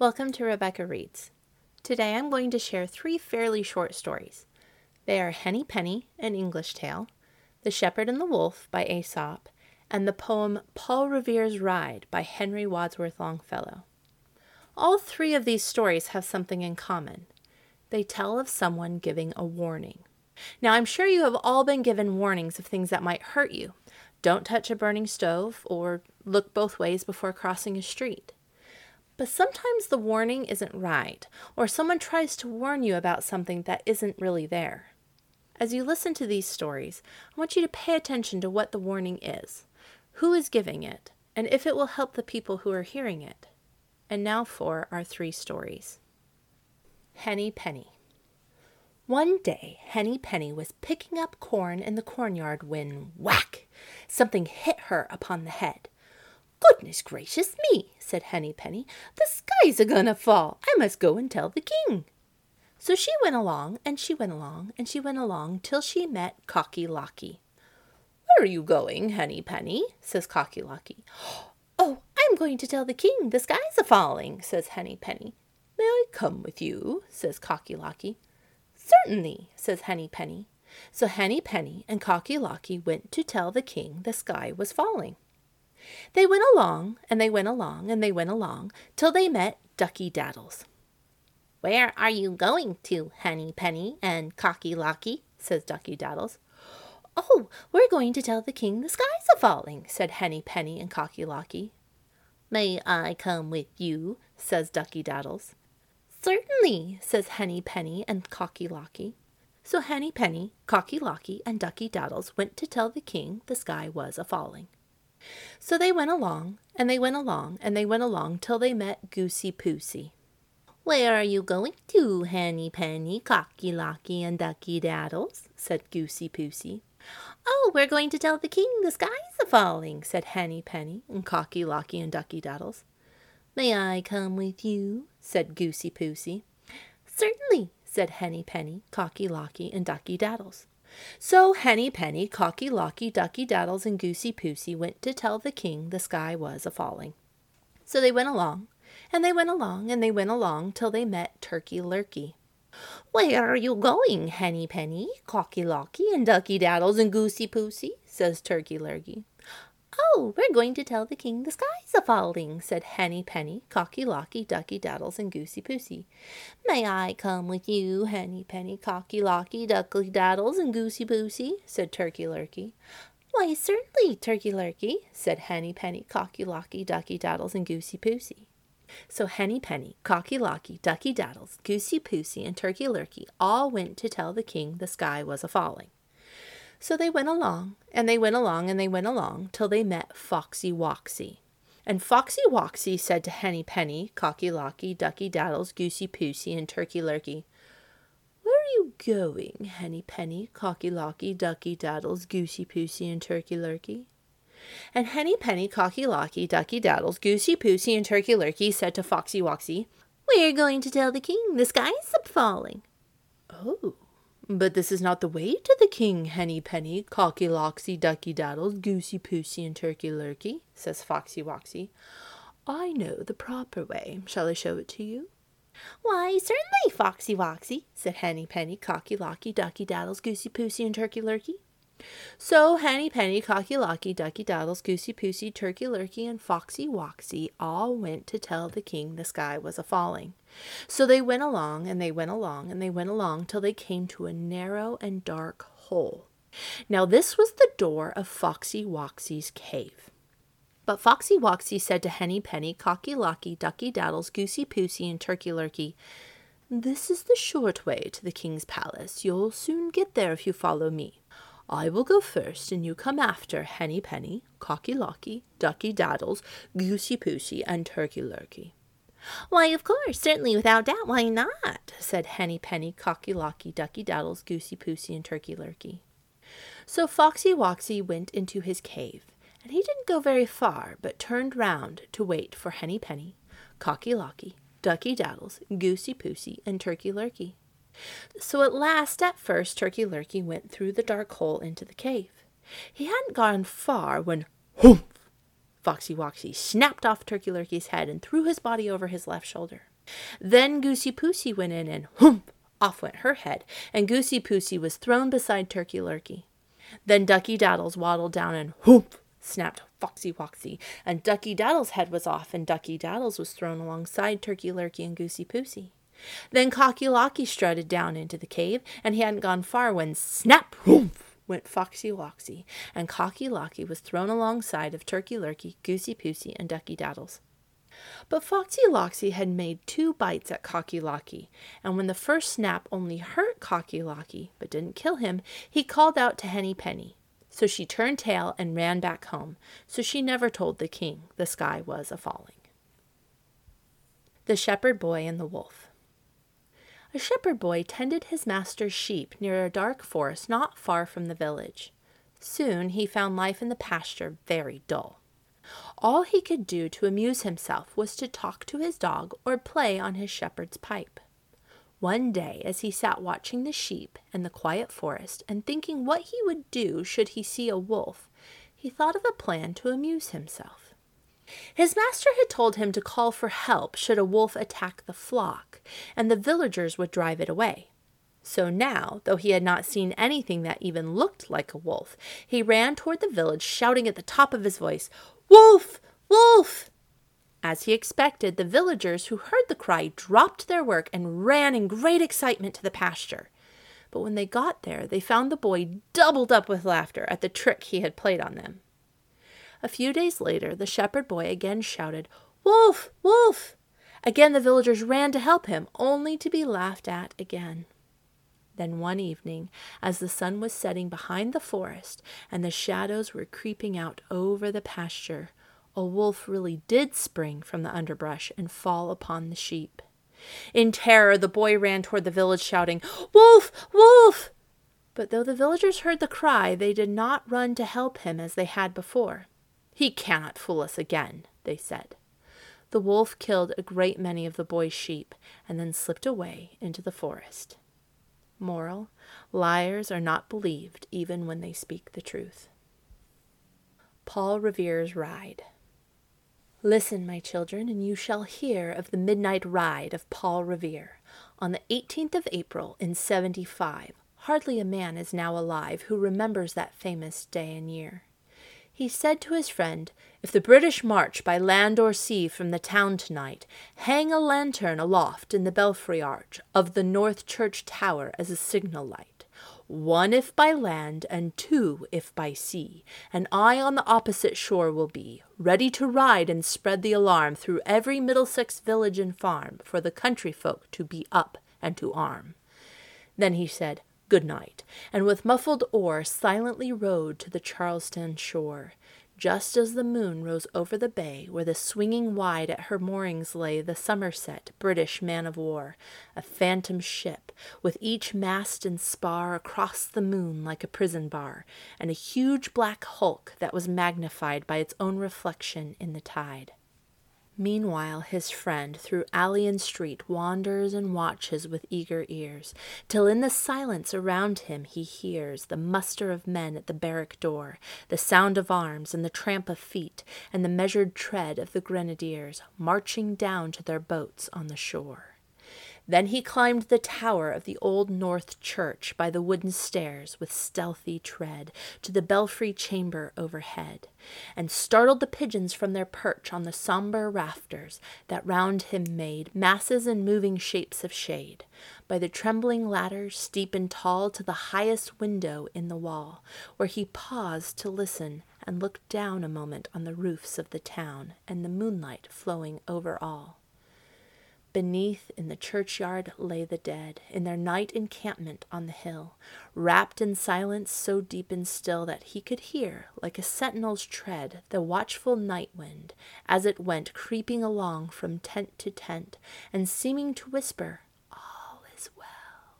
Welcome to Rebecca Reads. Today I'm going to share three fairly short stories. They are Henny Penny, an English tale, The Shepherd and the Wolf by Aesop, and the poem Paul Revere's Ride by Henry Wadsworth Longfellow. All three of these stories have something in common. They tell of someone giving a warning. Now, I'm sure you have all been given warnings of things that might hurt you. Don't touch a burning stove, or look both ways before crossing a street. But sometimes the warning isn't right, or someone tries to warn you about something that isn't really there. As you listen to these stories, I want you to pay attention to what the warning is, who is giving it, and if it will help the people who are hearing it. And now for our three stories. Henny Penny. One day, Henny Penny was picking up corn in the cornyard when whack! Something hit her upon the head. Goodness gracious me, said Henny Penny, the sky's a gonna fall. I must go and tell the king. So she went along, and she went along, and she went along till she met Cocky Locky. Where are you going, Henny Penny? says Cocky Locky. Oh, I'm going to tell the king the sky's a falling, says Henny Penny. May I come with you? says Cocky Locky. Certainly, says Henny Penny. So Henny Penny and Cocky Locky went to tell the king the sky was falling. They went along, and they went along, and they went along, till they met Ducky Daddles. Where are you going to, Henny Penny and Cocky Locky? says Ducky Daddles. Oh, we're going to tell the king the sky's a falling, said Henny Penny and Cocky Locky. May I come with you? says Ducky Daddles. Certainly, says Henny Penny and Cocky Locky. So Henny Penny, Cocky Locky, and Ducky Daddles went to tell the king the sky was a falling. So they went along, and they went along, and they went along till they met Goosey Poosey. Where are you going to, Henny Penny, Cocky Locky, and Ducky Daddles? said Goosey Poosey. Oh, we're going to tell the king the sky's a falling, said Henny Penny, and Cocky Locky, and Ducky Daddles. May I come with you? said Goosey Poosey. Certainly, said Henny Penny, Cocky Locky, and Ducky Daddles. So Henny Penny, Cocky Locky, Ducky Daddles, and Goosey Poosey went to tell the king the sky was a falling. So they went along, and they went along, and they went along till they met Turkey Lurkey. Where are you going, Henny Penny, Cocky Locky, and Ducky Daddles, and Goosey Poosey? says Turkey Lurkey. Oh, we're going to tell the king the sky's a falling, said Henny Penny, Cocky Locky, Ducky Daddles, and Goosey Poosey. May I come with you, Henny Penny, Cocky Locky, Ducky Daddles, and Goosey Poosey? said Turkey Lurkey. Why, certainly, Turkey Lurkey, said Henny Penny, Cocky Locky, Ducky Daddles, and Goosey Poosey. So Henny Penny, Cocky Locky, Ducky Daddles, Goosey Poosey, and Turkey Lurkey all went to tell the king the sky was a falling. So they went along, and they went along, and they went along, till they met Foxy Woxy. And Foxy Woxy said to Henny Penny, Cocky Locky, Ducky Daddles, Goosey Poosey, and Turkey Lurkey, Where are you going, Henny Penny, Cocky Locky, Ducky Daddles, Goosey Poosey, and Turkey Lurkey? And Henny Penny, Cocky Locky, Ducky Daddles, Goosey Poosey, and Turkey Lurkey said to Foxy Woxy, We're going to tell the king the sky's up falling. Oh, but this is not the way to the king, Henny Penny, Cocky Loxy, Ducky Daddles, Goosey Poosey, and Turkey Lurkey, says Foxy Woxy. I know the proper way. Shall I show it to you? Why, certainly, Foxy Woxy, said Henny Penny, Cocky Locky, Ducky Daddles, Goosey Poosey, and Turkey Lurkey. So Henny Penny, Cocky Locky, Ducky Daddles, Goosey Poosey, Turkey Lurkey, and Foxy Woxy all went to tell the king the sky was a falling. So they went along, and they went along, and they went along till they came to a narrow and dark hole. Now this was the door of Foxy Woxy's cave. But Foxy Woxy said to Henny Penny, Cocky Locky, Ducky Daddles, Goosey Poosey, and Turkey Lurkey, This is the short way to the king's palace. You'll soon get there if you follow me. I will go first, and you come after Henny Penny, Cocky Locky, Ducky Daddles, Goosey Poosey, and Turkey Lurkey. Why, of course, certainly, without doubt, why not? said Henny Penny, Cocky Locky, Ducky Daddles, Goosey Poosey, and Turkey Lurkey. So Foxy Woxy went into his cave, and he didn't go very far, but turned round to wait for Henny Penny, Cocky Locky, Ducky Daddles, Goosey Poosey, and Turkey Lurkey. So at last, at first, Turkey Lurkey went through the dark hole into the cave. He hadn't gone far when, humph! Foxy Woxy snapped off Turkey Lurkey's head and threw his body over his left shoulder. Then Goosey Poosey went in and whoomp, off went her head, and Goosey Poosey was thrown beside Turkey Lurkey. Then Ducky Daddles waddled down and whoop, snapped Foxy Woxy, and Ducky Daddles' head was off, and Ducky Daddles was thrown alongside Turkey Lurkey and Goosey Poosey. Then Cocky Locky strutted down into the cave, and he hadn't gone far when snap, whoomph, went Foxy Woxy, and Cocky Locky was thrown alongside of Turkey Lurkey, Goosey Poosey, and Ducky Daddles. But Foxy Loxy had made two bites at Cocky Locky, and when the first snap only hurt Cocky Locky, but didn't kill him, he called out to Henny Penny. So she turned tail and ran back home, so she never told the king the sky was a falling. The Shepherd Boy and the Wolf A shepherd boy tended his master's sheep near a dark forest not far from the village. Soon he found life in the pasture very dull. All he could do to amuse himself was to talk to his dog or play on his shepherd's pipe. One day, as he sat watching the sheep and the quiet forest and thinking what he would do should he see a wolf, he thought of a plan to amuse himself. His master had told him to call for help should a wolf attack the flock, and the villagers would drive it away. So now, though he had not seen anything that even looked like a wolf, he ran toward the village, shouting at the top of his voice, Wolf! Wolf! As he expected, the villagers who heard the cry dropped their work and ran in great excitement to the pasture. But when they got there, they found the boy doubled up with laughter at the trick he had played on them. A few days later, the shepherd boy again shouted, Wolf! Wolf! Again the villagers ran to help him, only to be laughed at again. Then one evening, as the sun was setting behind the forest and the shadows were creeping out over the pasture, a wolf really did spring from the underbrush and fall upon the sheep. In terror, the boy ran toward the village, shouting, Wolf! Wolf! But though the villagers heard the cry, they did not run to help him as they had before. He cannot fool us again, they said. The wolf killed a great many of the boy's sheep and then slipped away into the forest. Moral Liars are not believed even when they speak the truth. Paul Revere's Ride. Listen, my children, and you shall hear of the midnight ride of Paul Revere. On the 18th of April in 75, hardly a man is now alive who remembers that famous day and year. He said to his friend, If the British march by land or sea from the town tonight, hang a lantern aloft in the belfry arch of the North Church tower as a signal light one if by land, and two if by sea, and I on the opposite shore will be, ready to ride and spread the alarm through every Middlesex village and farm, for the country folk to be up and to arm. Then he said, Good night, and with muffled oar silently rowed to the Charlestown shore, just as the moon rose over the bay where the swinging wide at her moorings lay the Somerset British man of war, a phantom ship, with each mast and spar across the moon like a prison bar, and a huge black hulk that was magnified by its own reflection in the tide. Meanwhile, his friend through alley and street wanders and watches with eager ears, till in the silence around him he hears the muster of men at the barrack door, the sound of arms and the tramp of feet, and the measured tread of the grenadiers marching down to their boats on the shore. Then he climbed the tower of the old North Church by the wooden stairs with stealthy tread to the belfry chamber overhead, and startled the pigeons from their perch on the sombre rafters that round him made masses and moving shapes of shade, by the trembling ladder steep and tall to the highest window in the wall, where he paused to listen and looked down a moment on the roofs of the town and the moonlight flowing over all. Beneath in the churchyard lay the dead, in their night encampment on the hill, wrapped in silence so deep and still that he could hear, like a sentinel's tread, the watchful night wind, as it went creeping along from tent to tent, and seeming to whisper, All is well.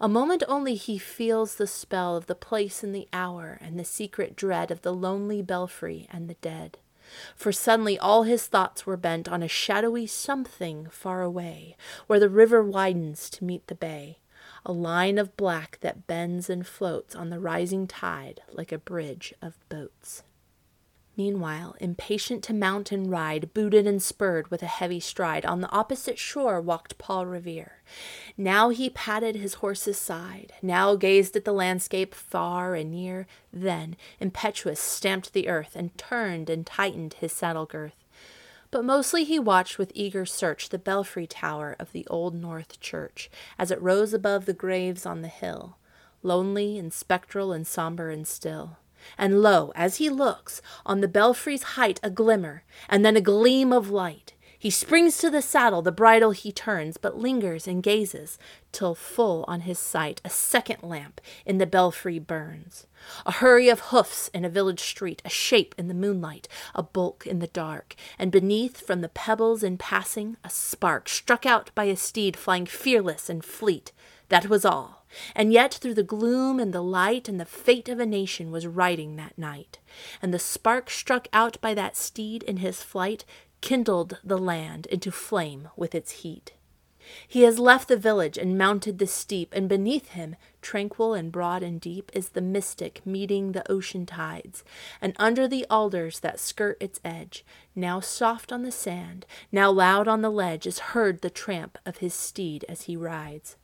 A moment only he feels the spell of the place and the hour, and the secret dread of the lonely belfry and the dead for suddenly all his thoughts were bent on a shadowy something far away, where the river widens to meet the bay, a line of black that bends and floats on the rising tide like a bridge of boats. Meanwhile, impatient to mount and ride, booted and spurred with a heavy stride, on the opposite shore walked Paul Revere. Now he patted his horse's side, now gazed at the landscape far and near, then, impetuous, stamped the earth, and turned and tightened his saddle girth. But mostly he watched with eager search the belfry tower of the old North Church, as it rose above the graves on the hill, lonely and spectral and sombre and still. And lo, as he looks, on the belfry's height a glimmer, and then a gleam of light. He springs to the saddle, the bridle he turns, but lingers and gazes, till full on his sight a second lamp in the belfry burns. A hurry of hoofs in a village street, a shape in the moonlight, a bulk in the dark, and beneath, from the pebbles in passing, a spark struck out by a steed flying fearless and fleet. That was all. And yet through the gloom and the light and the fate of a nation was riding that night. And the spark struck out by that steed in his flight kindled the land into flame with its heat. He has left the village and mounted the steep, and beneath him, tranquil and broad and deep, is the Mystic meeting the ocean tides, and under the alders that skirt its edge, now soft on the sand, now loud on the ledge, is heard the tramp of his steed as he rides.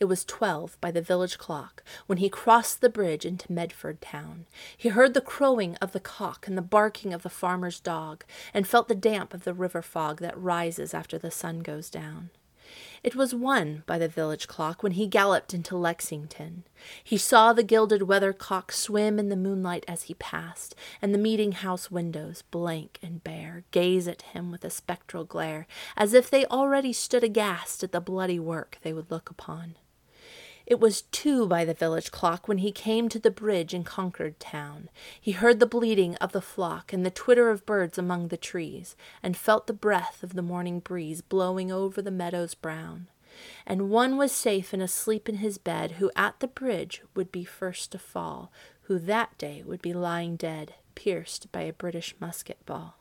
It was twelve by the village clock when he crossed the bridge into Medford town. He heard the crowing of the cock and the barking of the farmer's dog, and felt the damp of the river fog that rises after the sun goes down. It was one by the village clock when he galloped into Lexington. He saw the gilded weathercock swim in the moonlight as he passed, and the meeting house windows, blank and bare, gaze at him with a spectral glare, as if they already stood aghast at the bloody work they would look upon. It was two by the village clock when he came to the bridge in Concord town. He heard the bleating of the flock and the twitter of birds among the trees, and felt the breath of the morning breeze blowing over the meadows brown. And one was safe and asleep in his bed who at the bridge would be first to fall, who that day would be lying dead, pierced by a British musket ball.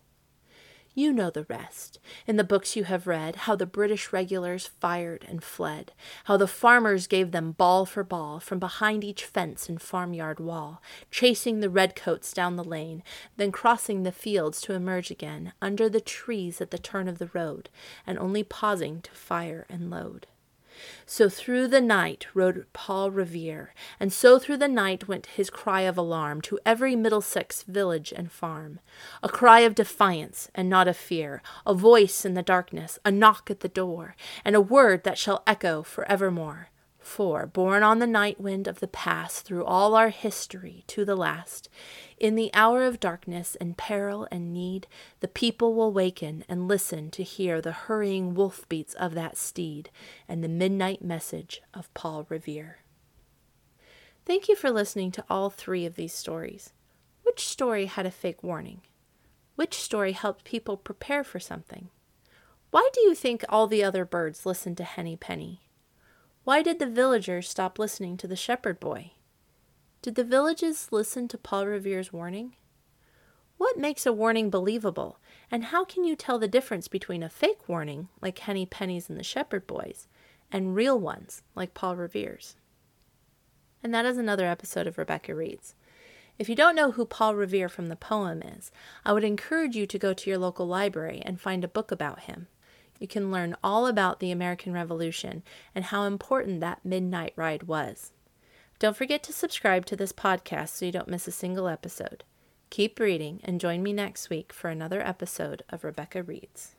You know the rest. In the books you have read, how the British regulars fired and fled, how the farmers gave them ball for ball from behind each fence and farmyard wall, chasing the redcoats down the lane, then crossing the fields to emerge again under the trees at the turn of the road, and only pausing to fire and load. So through the night rode Paul Revere, and so through the night went his cry of alarm to every Middlesex village and farm. A cry of defiance and not of fear, a voice in the darkness, a knock at the door, and a word that shall echo for evermore. For, borne on the night wind of the past through all our history to the last, in the hour of darkness and peril and need, the people will waken and listen to hear the hurrying wolf beats of that steed and the midnight message of Paul Revere. Thank you for listening to all three of these stories. Which story had a fake warning? Which story helped people prepare for something? Why do you think all the other birds listened to Henny Penny? Why did the villagers stop listening to the shepherd boy? Did the villages listen to Paul Revere's warning? What makes a warning believable, and how can you tell the difference between a fake warning, like Henny Penny's and the Shepherd Boys, and real ones, like Paul Revere's? And that is another episode of Rebecca Reads. If you don't know who Paul Revere from the poem is, I would encourage you to go to your local library and find a book about him you can learn all about the American Revolution and how important that midnight ride was. Don't forget to subscribe to this podcast so you don't miss a single episode. Keep reading and join me next week for another episode of Rebecca Reads.